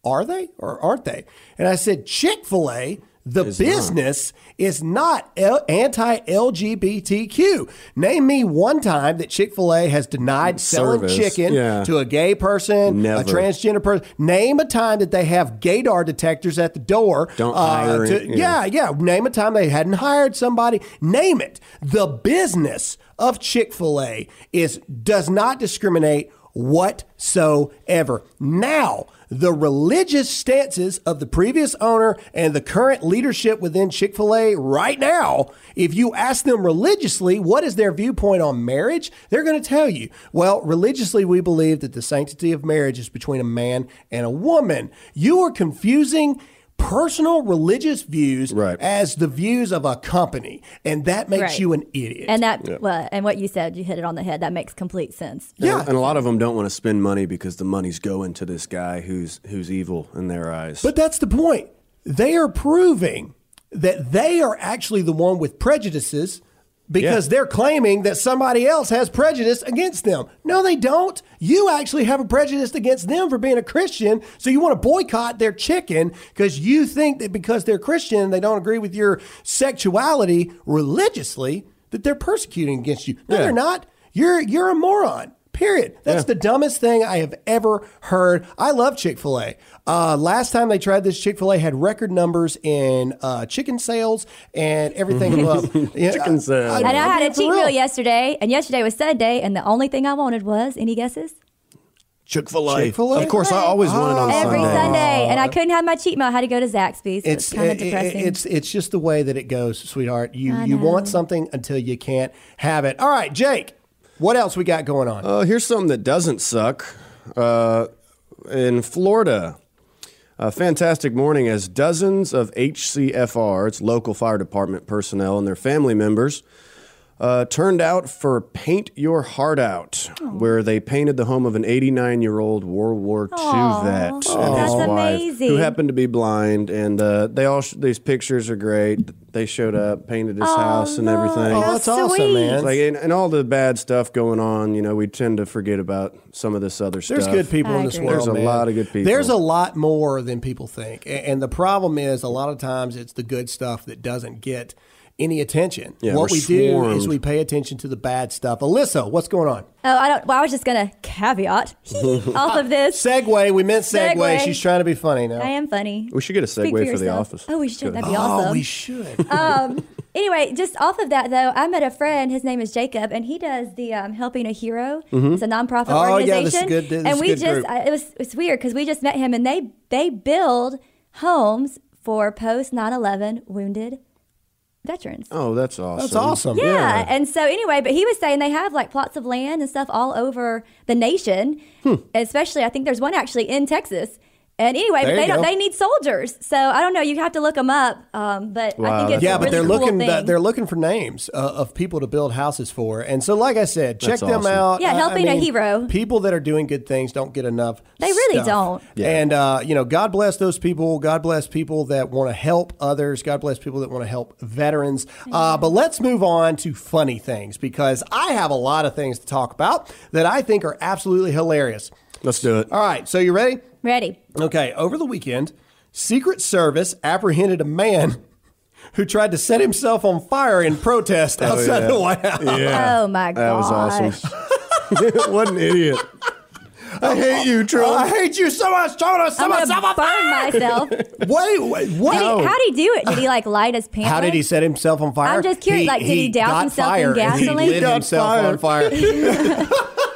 are they or aren't they? And I said, Chick fil A The It's not. business is not L- anti-LGBTQ. Name me one time that Chick Fil A has denied selling Service, chicken yeah. to a gay person, Never. a transgender person. Name a time that they have gaydar detectors at the door. uh, Don't hire to- it, yeah, yeah. Name a time they hadn't hired somebody. Name it. The business of Chick Fil A is does not discriminate whatsoever. Now, the religious stances of the previous owner and the current leadership within Chick fil A right now, if you ask them religiously what is their viewpoint on marriage, they're going to tell you, well, religiously, we believe that the sanctity of marriage is between a man and a woman. You are confusing personal religious views Right. as the views of a company, and that makes Right. you an idiot. And that, well, and what you said, you hit it on the head. That makes complete sense. And- Yeah. and a lot of them don't want to spend money because the money's going to this guy who's who's evil in their eyes. But that's the point. They are proving that they are actually the one with prejudices because Yeah. they're claiming that somebody else has prejudice against them. No, they don't. You actually have a prejudice against them for being a Christian, so you want to boycott their chicken because you think that because they're Christian, they don't agree with your sexuality religiously, that they're persecuting against you. No, Yeah. they're not. You're you're a moron. Period. That's Yeah. the dumbest thing I have ever heard. I love Chick fil A. Uh, last time they tried this, Chick fil A had record numbers in uh, chicken sales and everything. well, yeah, Chicken sales. And I had a mean, cheat meal yesterday, and yesterday was Sunday, and the only thing I wanted was any guesses? Chick Fil A. Of course, I always wanted on Every Sunday. Sunday, and I couldn't have my cheat meal. I had to go to Zaxby's. So It's it's kind of it- it- depressing. it's it's just the way that it goes, sweetheart. You you want something until you can't have it. All right, Jake. What else we got going on? Uh, here's something that doesn't suck. Uh, in Florida, a fantastic morning as dozens of HCFR, it's local fire department personnel and their family members, uh, turned out for Paint Your Heart Out, where they painted the home of an 89 year old World War II Aw, vet and his that's wife, amazing. who happened to be blind. And uh, they all sh- these pictures are great. They showed up, painted his house and everything. oh, How that's awesome, sweet. man. Like and, and all the bad stuff going on, you know, we tend to forget about some of this other stuff. There's good people I in this agree. world. There's a man. lot of good people. There's a lot more than people think, A- and the problem is a lot of times it's the good stuff that doesn't get any attention. Yeah, what we're we do is we pay attention to the bad stuff. Alyssa, what's going on? oh, I don't. Well, I was just gonna caveat off of this. Segue. We meant segue. Segue. She's trying to be funny now. I am funny. We should get a Speak segue for, the office. Oh, we should. That'd be oh, awesome. we should. um, anyway, just off of that though, I met a friend. His name is Jacob, and he does the um, Helping a Hero. It's a nonprofit Oh, yeah, this is organization. good- this and we good just group. I, it was it's weird because we just met him, and they they build homes for post 9/11 wounded veterans. Oh, that's awesome. That's awesome. Yeah. And so anyway, but he was saying they have like plots of land and stuff all over the nation. Hmm. Especially I think there's one actually in Texas. And anyway, they don't go. they need soldiers. So I don't know, you have to look them up. Um, but I think it's Yeah, a but really they're cool looking thing. they're looking for names uh, of people to build houses for, and so like I said, check That's them awesome. out. Yeah, I- I helping a hero. People that are doing good things don't get enough. They really stuff. don't. Yeah. And uh, you know, God bless those people. God bless people that want to help others. God bless people that want to help veterans. Uh, but let's move on to funny things because I have a lot of things to talk about that I think are absolutely hilarious. Let's do it. All right, so you ready? Ready. Okay, over the weekend, Secret Service apprehended a man who tried to set himself on fire in protest oh, outside yeah. the White House. Yeah. Oh my god. That was gosh. awesome. what an idiot. I hate you, Oh, I hate you so much, Trying to set I'm myself gonna on fire. burn myself. Did Wait, wait, what? he, how did he do it? Did he like light his pants? How did he set himself on fire? I'm just curious, like, did he douse himself in fire and gasoline? He lit himself fire. on fire.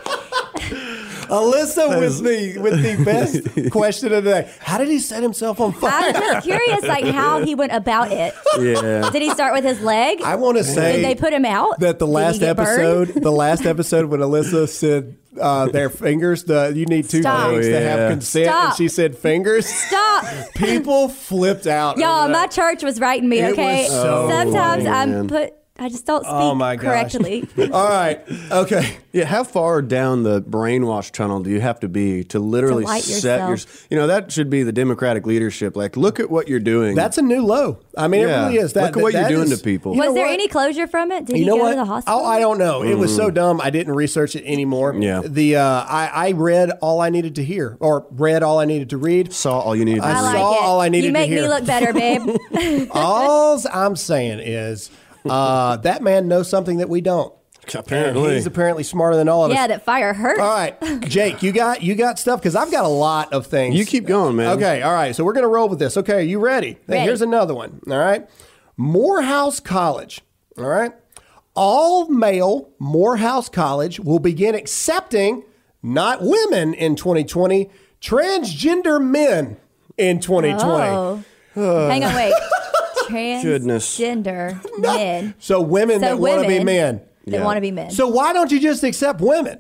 Alyssa with the with the best question of the day. How did he set himself on fire? I'm just curious, like how he went about it. Yeah. Did he start with his leg? I want to say Did they put him out? that the last get burned? episode, the last episode when Alyssa said uh, their fingers, the you need two Stop. things Oh, to have yeah. consent, and she said fingers. Stop. People flipped out. Y'all, my church was writing me, It okay? was so Sometimes funny, I'm put I just don't speak Oh, my gosh. correctly. All right. Okay. Yeah, how far down the brainwash tunnel do you have to be to literally light set your? You know that should be the Democratic leadership. Like, look at what you're doing. That's a new low. I mean, Yeah. it really is. That, Look at what that you're doing is- to people. You Was know there what? any closure from it? Did you he know go what? to the hospital? Oh, I don't know. It was so dumb. I didn't research it anymore. Mm. Yeah. The uh, I, I read all I needed to hear, or read all I needed to read. saw all you needed. to I I like saw it. all I needed you make me look better, babe. all I'm saying is uh, that man knows something that we don't. Apparently, he's apparently smarter than all of us. yeah, that fire hurts. All right, Jake, you got you got stuff because I've got a lot of things. You keep going, man. Okay, all right. So we're gonna roll with this. Okay, are you ready? Hey, Ready. Here's another one. All right, Morehouse College. All right, all male Morehouse College will begin accepting not women in 2020, transgender men in 2020. Oh. Hang on, wait. Goodness. Transgender men. So women So that want to be women men. They Yeah. want to be men. So why don't you just accept women?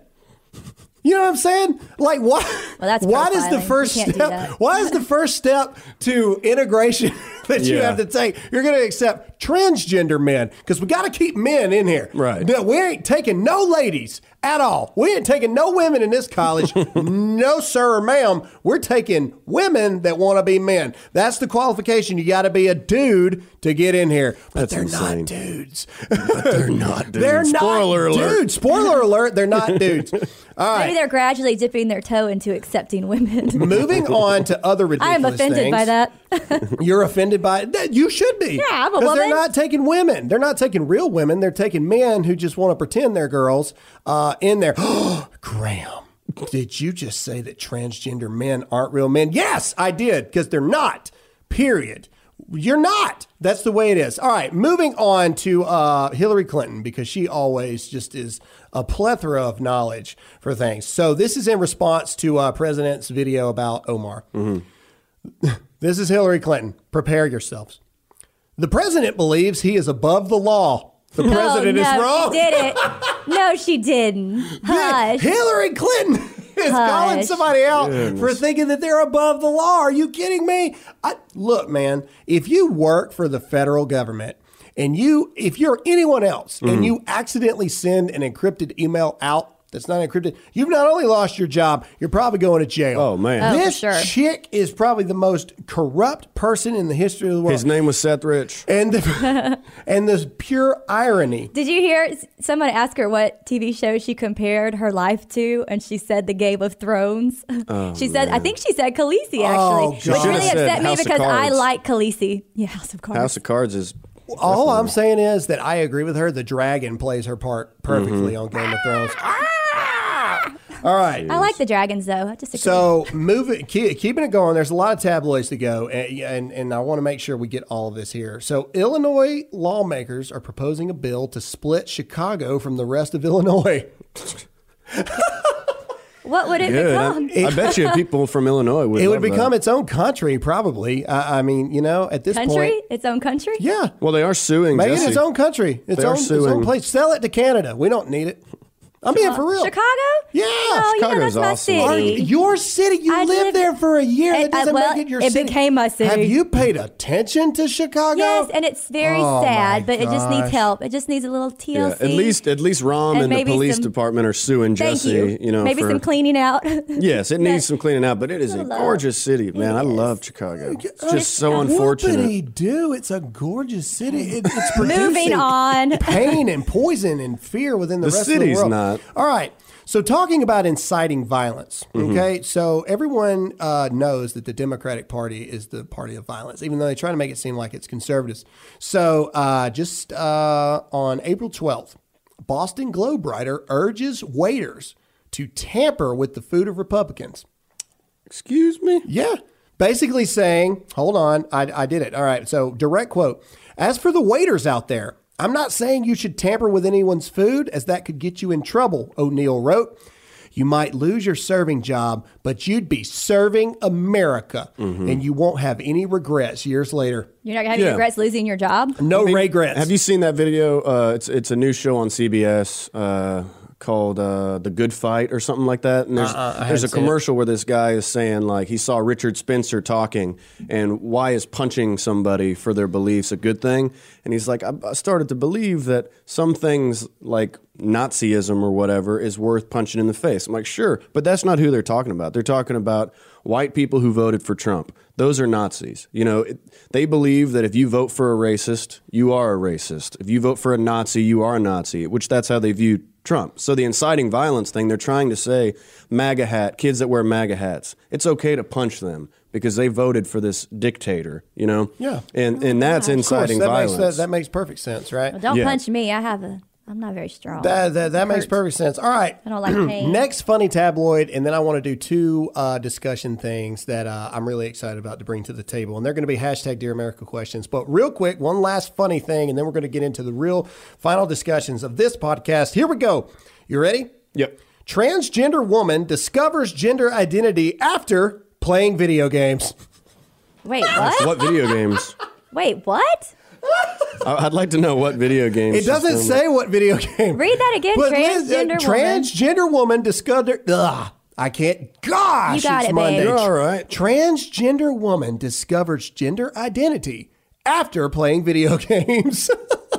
You know what I'm saying? Like why? Well, that's why does the profiling. first can't do step? that. Why is the first step to integration that you Yeah. have to take? You're going to accept transgender men because we got to keep men in here. Right. No, we ain't taking no ladies at all. We ain't taking no women in this college. no sir or ma'am. We're taking women that want to be men. That's the qualification. You got to be a dude to get in here. But That's they're insane. not dudes. but they're not. Dudes. They're not Spoiler alert. dudes. Spoiler alert, they're not dudes. All Maybe right. they're gradually dipping their toe into accepting women. Moving on to other ridiculous I am offended things. by that. You're offended by it. You should be. Yeah, I'm a 'Cause They're not taking women. They're not taking real women. They're taking men who just want to pretend they're girls uh, in there. Graham, did you just say that transgender men aren't real men? Yes, I did, because they're not. Period. You're not. That's the way it is. All right, moving on to uh, Hillary Clinton because she always just is a plethora of knowledge for things. So this is in response to uh, President's video about Omar. This is Hillary Clinton. Prepare yourselves. The president believes he is above the law. The president no, is wrong. She did it. No, she didn't. Hush. Hillary Clinton is calling somebody out for thinking that they're above the law. Are you kidding me? I, look, man, if you work for the federal government and you, if you're anyone else Mm-hmm. and you accidentally send an encrypted email out that's not encrypted, you've not only lost your job, you're probably going to jail. Oh, man. Oh, this sure. chick is probably the most corrupt person in the history of the world. His name was Seth Rich. and the, and the pure irony. Did you hear s- someone ask her what TV show she compared her life to? And she said The Game of Thrones. Oh, she said, I think she said Khaleesi, Oh, actually. God. which really upset me House because I like Khaleesi. Yeah, House of Cards. House of Cards is. All I'm saying is that I agree with her. The dragon plays her part perfectly mm-hmm. on Game of Thrones. Ah! All right. I like the dragons, though. I disagree. So moving, keep, keeping it going. There's a lot of tabloids to go, and, and and I want to make sure we get all of this here. So Illinois lawmakers are proposing a bill to split Chicago from the rest of Illinois. what would it Good. become? I, I bet you people from Illinois would. It would love that. become its own country, probably. I, I mean, you know, at this country? point, Its own country? yeah, Well, they are suing. make it its own country, its They are own, its own place. Sell it to Canada. We don't need it. I'm being for real. Chicago? Yeah, Oh, yeah, Chicago's that's my awesome. Are- city. your city, you I lived live- there for a year. That It- uh, doesn't well, make it your it city. became my city. Have you paid attention to Chicago? Yes, and it's very Oh, sad, my but it just needs gosh. help. It just needs a little TLC. Yeah, at least, at least Rahm And and, the maybe police some- department are suing Thank Jussie. you. know, maybe for, some cleaning out. Yes, it needs some cleaning out, but it is a love- gorgeous city, man. I love Chicago. It's Uh, just so What unfortunate. did he do? It's a gorgeous city. It, it's producing Moving on. pain and poison and fear within the, The rest of the city's world. All right. So talking about inciting violence, Mm-hmm. okay. So everyone uh, knows that the Democratic Party is the party of violence, even though they try to make it seem like it's conservatives. So uh, just uh, on April twelfth, Boston Globe writer urges waiters to tamper with the food of Republicans. Excuse me. Yeah. Basically saying, hold on, I, I did it. All right. So, direct quote As for the waiters out there, I'm not saying you should tamper with anyone's food, as that could get you in trouble, O'Neill wrote. You might lose your serving job, but you'd be serving America, and you won't have any regrets years later. You're not gonna have any regrets losing your job. No I mean, regrets. Have you seen that video? Uh, it's it's a new show on CBS uh, called uh, "The Good Fight" or something like that. And there's Uh-uh, there's a hadn't it. commercial where this guy is saying like he saw Richard Spencer talking, and why is punching somebody for their beliefs a good thing? And he's like, I, I started to believe that some things like Nazism or whatever is worth punching in the face. I'm like, sure, but that's not who they're talking about. They're talking about white people who voted for Trump. Those are Nazis. You know, it, they believe that if you vote for a racist, you are a racist. If you vote for a Nazi, you are a Nazi, which that's how they view Trump. So the inciting violence thing, they're trying to say MAGA hat, kids that wear MAGA hats, it's okay to punch them because they voted for this dictator, you know? Yeah. And and that's Of course, inciting that makes, violence. that, that makes perfect sense, right? Well, don't Yeah. punch me. I have a. I'm not very strong. That, that, that makes perfect sense. All right. I don't like pain. Next funny tabloid, and then I want to do two uh, discussion things that uh, I'm really excited about to bring to the table, and they're going to be hashtag Dear America questions. But real quick, one last funny thing, and then we're going to get into the real final discussions of this podcast. Here we go. You ready? Yep. Transgender woman discovers gender identity after playing video games. Wait, what? What video games? Wait, what? I- I'd like to know what video game. It doesn't she's say what video game. Read that again. But Transgender Liz, uh, woman. transgender woman discovered. Ugh, I can't. Gosh, You got it's it, babe. Monday. You're all right. Transgender woman discovers gender identity after playing video games.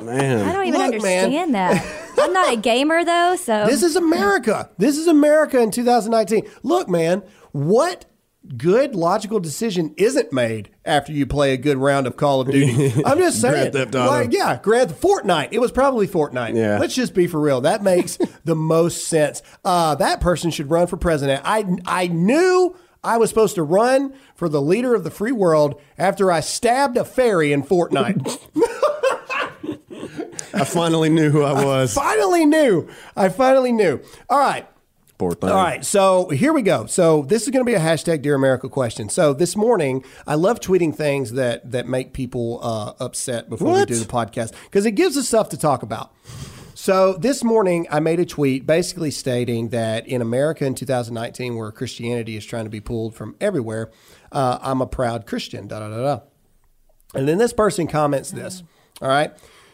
Man. I don't even Look, man. understand that. I'm not a gamer though, so this is America. This is America in 2019. Look, man, what good logical decision isn't made after you play a good round of Call of Duty? I'm just saying. Grand Theft Auto. Like, yeah, Grand Fortnite. It was probably Fortnite. Yeah. Let's just be for real. That makes the most sense. Uh, that person should run for president. I I knew I was supposed to run for the leader of the free world after I stabbed a fairy in Fortnite. I finally knew who I was. finally knew. I finally knew. All right. Poor thing. All right, so here we go. So this is going to be a hashtag Dear America question. So this morning, I love tweeting things that that make people uh, upset before What? we do the podcast because it gives us stuff to talk about. So this morning, I made a tweet basically stating that in America in 2019, where Christianity is trying to be pulled from everywhere, uh, I'm a proud Christian. Da da da da. And then this person comments this. All right.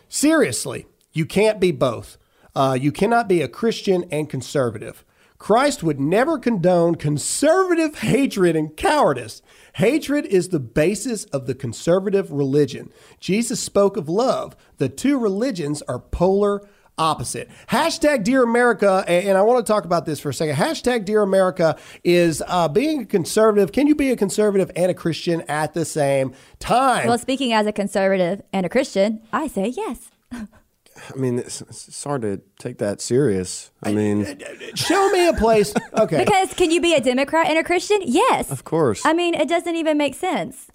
Seriously, you can't be both. Uh, you cannot be a Christian and conservative. Christ would never condone conservative hatred and cowardice. Hatred is the basis of the conservative religion. Jesus spoke of love. The two religions are polar opposite. Hashtag Dear America, and I want to talk about this for a second. Hashtag Dear America is uh, being a conservative. Can you be a conservative and a Christian at the same time? well, speaking as a conservative and a Christian, I say yes. I mean, it's, it's hard to take that serious. I mean, Show me a place. Okay. Because can you be a Democrat and a Christian? Yes. of course. I mean, it doesn't even make sense.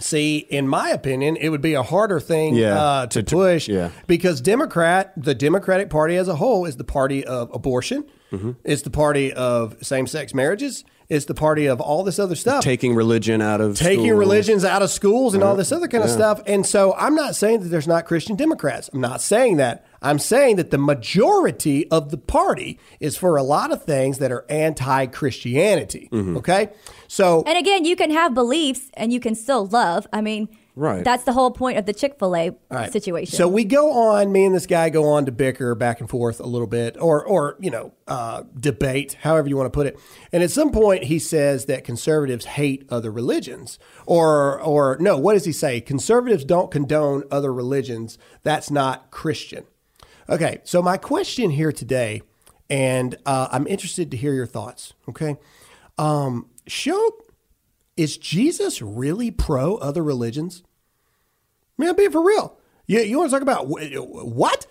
See, in my opinion, it would be a harder thing Yeah, uh, to, to- to- push yeah. because Democrat, the Democratic Party as a whole, is the party of abortion. Mm-hmm. It's the party of same-sex marriages. It's the party of all this other stuff. Taking religion out of taking school. religions out of schools and all this other kind of stuff. And so I'm not saying that there's not Christian Democrats. I'm not saying that. I'm saying that the majority of the party is for a lot of things that are anti Christianity. Mm-hmm. Okay. So And again, you can have beliefs and you can still love. I mean, Right. that's the whole point of the Chick fil A right. situation. So we go on, me and this guy go on to bicker back and forth a little bit, or, or you know, uh, debate, however you want to put it. And at some point, he says that conservatives hate other religions, or, or no, what does he say? Conservatives don't condone other religions. That's not Christian. Okay, so my question here today, and uh, I'm interested to hear your thoughts. Okay, um, show is Jesus really pro other religions? Man, be for real. You, you want to talk about what?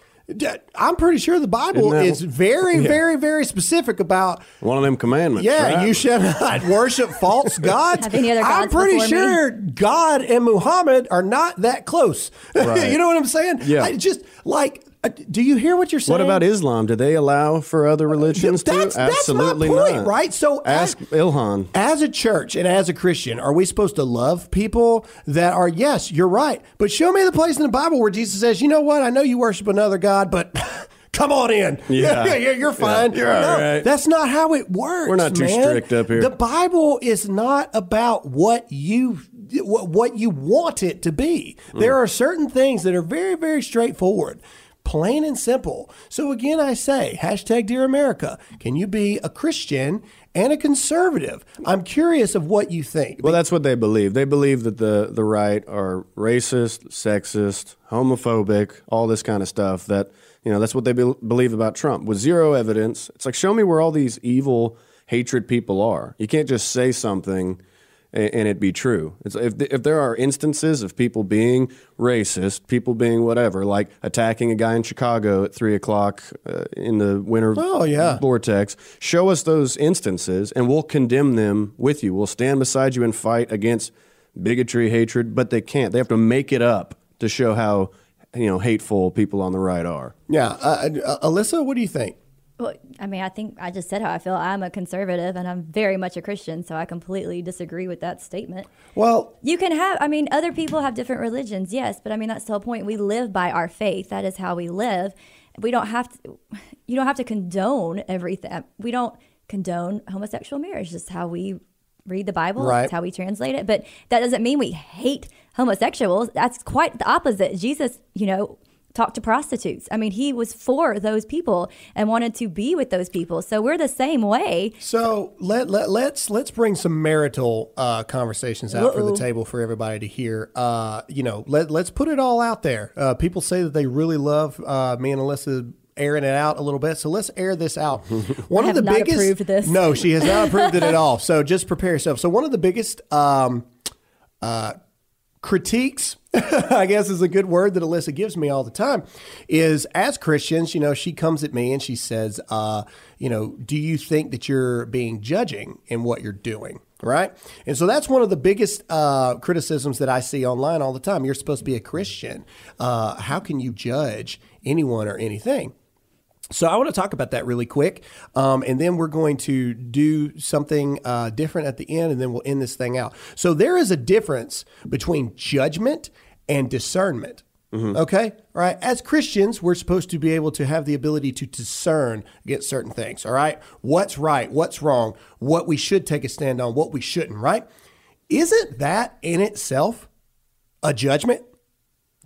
I'm pretty sure the Bible Isn't that- is very, Yeah. very, very specific about. One of them commandments. Yeah, right? you shall not worship false gods. Have any other I'm pretty before me? sure God and Muhammad are not that close. Right. you know what I'm saying? Yeah. I just like, uh, do you hear what you're saying? What about Islam? Do they allow for other religions That's- that's my Absolutely point, not. right? So ask as- Ilhan. As a church and as a Christian, are we supposed to love people that are, yes, you're right, but show me the place in the Bible where Jesus says, you know what, I know you worship another God, but come on in. Yeah. yeah, you're fine. Yeah, you're all no, right. That's not how it works. We're not too man. strict up here. The Bible is not about what you what what you want it to be. Mm. There are certain things that are very very straightforward. Plain and simple. So again, I say, hashtag Dear America, can you be a Christian and a conservative? I'm curious of what you think. Well, that's what they believe. They believe that the, the right are racist, sexist, homophobic, all this kind of stuff. That you know, that's what they be- believe about Trump. With zero evidence, it's like show me where all these evil, hatred people are. You can't just say something and, it be true. It's, if if there are instances of people being racist, people being whatever, like attacking a guy in Chicago at three o'clock uh, in the winter Oh, yeah. vortex, show us those instances, and we'll condemn them with you. We'll stand beside you and fight against bigotry, hatred. But they can't. They have to make it up to show how you know hateful people on the right are. yeah, uh, uh, Alyssa, what do you think? Well, I mean, I think I just said how I feel. I'm a conservative and I'm very much a Christian, so I completely disagree with that statement. Well, You can have, I mean, other people have different religions, yes, but I mean, that's the whole point. We live by our faith. That is how we live. We don't have to, you don't have to condone everything. We don't condone homosexual marriage. Just how we read the Bible. Right. That's how we translate it. But that doesn't mean we hate homosexuals. That's quite the opposite. Jesus, you know, talked to prostitutes. I mean, he was for those people and wanted to be with those people. So we're the same way. So let, let let's let's bring some marital uh, conversations out for the table for everybody to hear. Uh, you know, let let's put it all out there. Uh, people say that they really love uh, me and Alyssa airing it out a little bit. So let's air this out. One of the biggest approved this. No, she has not approved it at all. So just prepare yourself. So one of the biggest um, uh, critiques, I guess is a good word that Alyssa gives me all the time, is as Christians, you know, she comes at me and she says, uh, you know, do you think that you're being judging in what you're doing? Right. And so that's one of the biggest uh, criticisms that I see online all the time. You're supposed to be a Christian. Uh, how can you judge anyone or anything? So I want to talk about that really quick, um, and then we're going to do something uh, different at the end, and then we'll end this thing out. So there is a difference between judgment and discernment. Okay, all right. As Christians, we're supposed to be able to have the ability to discern against certain things. All right, what's right, what's wrong, what we should take a stand on, what we shouldn't. Right? Isn't that in itself a judgment?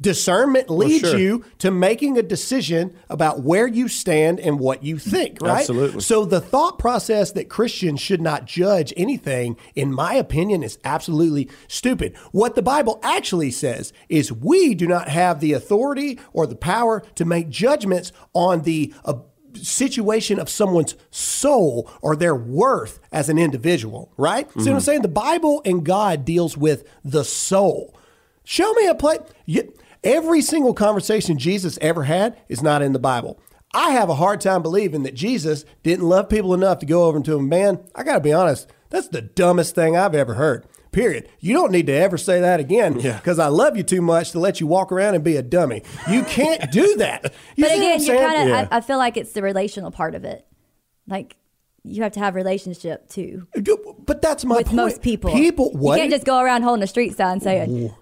Discernment leads sure. you to making a decision about where you stand and what you think, right? Absolutely. So the thought process that Christians should not judge anything, in my opinion, is absolutely stupid. What the Bible actually says is we do not have the authority or the power to make judgments on the uh, situation of someone's soul or their worth as an individual, right? See what I'm saying? The Bible and God deals with the soul. Show me a place. You, every single conversation Jesus ever had is not in the Bible. I have a hard time believing that Jesus didn't love people enough to go over to him. Man, I got to be honest. That's the dumbest thing I've ever heard. Period. You don't need to ever say that again Yeah. because I love you too much to let you walk around and be a dummy. You can't do that. You but see what again, I'm you saying? kind of, Yeah. I, I feel like it's the relational part of it. Like, you have to have relationship too But that's my with point. most people. People, what? You can't just go around holding a street sign saying,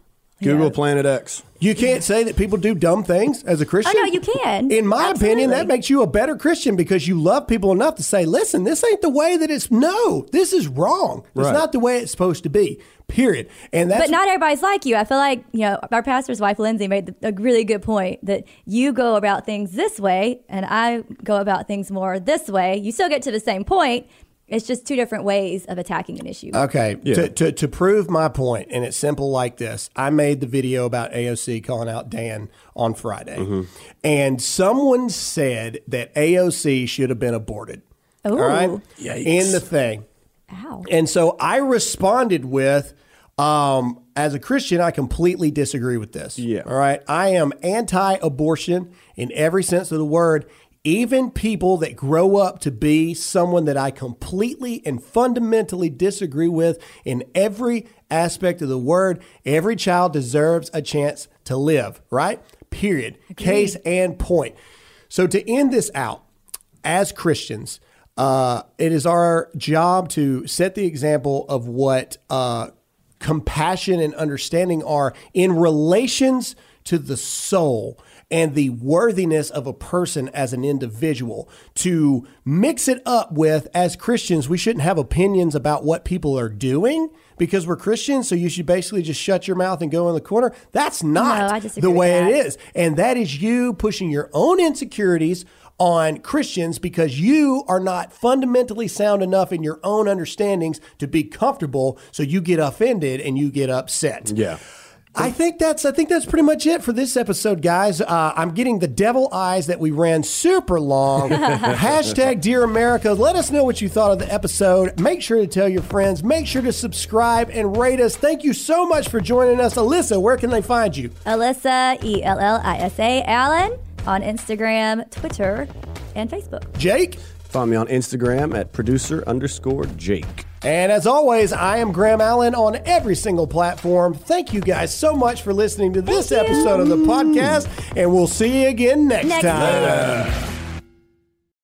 Google Yeah. Planet X. You can't say that people do dumb things as a Christian. Oh, no, you can. In my opinion, that makes you a better Christian because you love people enough to say, listen, this ain't the way that it's. No, this is wrong. It's not the way it's supposed to be. Period. And that's But not everybody's like you. I feel like, you know, our pastor's wife, Lindsay, made a really good point that you go about things this way and I go about things more this way. You still get to the same point. It's just two different ways of attacking an issue. Okay, Yeah. to, to, to prove my point, and it's simple like this I made the video about AOC calling out Dan on Friday, Mm-hmm. and someone said that AOC should have been aborted. All right? Ooh. Yikes. In the thing. Ow. And so I responded with, um, as a Christian, I completely disagree with this. Yeah. All right. I am anti abortion in every sense of the word. Even people that grow up to be someone that I completely and fundamentally disagree with in every aspect of the word, every child deserves a chance to live, right? Period. Case and point. So to end this out, as Christians, uh, it is our job to set the example of what uh, compassion and understanding are in relations to the soul and the worthiness of a person as an individual. To mix it up with, as Christians, we shouldn't have opinions about what people are doing because we're Christians, so you should basically just shut your mouth and go in the corner. That's not I disagree the way it is. And that is you pushing your own insecurities on Christians because you are not fundamentally sound enough in your own understandings to be comfortable, so you get offended and you get upset. Yeah. I think that's I think that's pretty much it for this episode, guys. Uh, I'm getting the devil eyes that we ran super long. Hashtag Dear America. Let us know what you thought of the episode. Make sure to tell your friends. Make sure to subscribe and rate us. Thank you so much for joining us, Alyssa. Where can they find you? Alyssa, E L L I S A, Allen, on Instagram, Twitter, and Facebook. Jake. Find me on Instagram at producer underscore Jake. And as always, I am Graham Allen on every single platform. Thank you guys so much for listening to this Thank you. episode of the podcast, and we'll see you again next, Next time. time.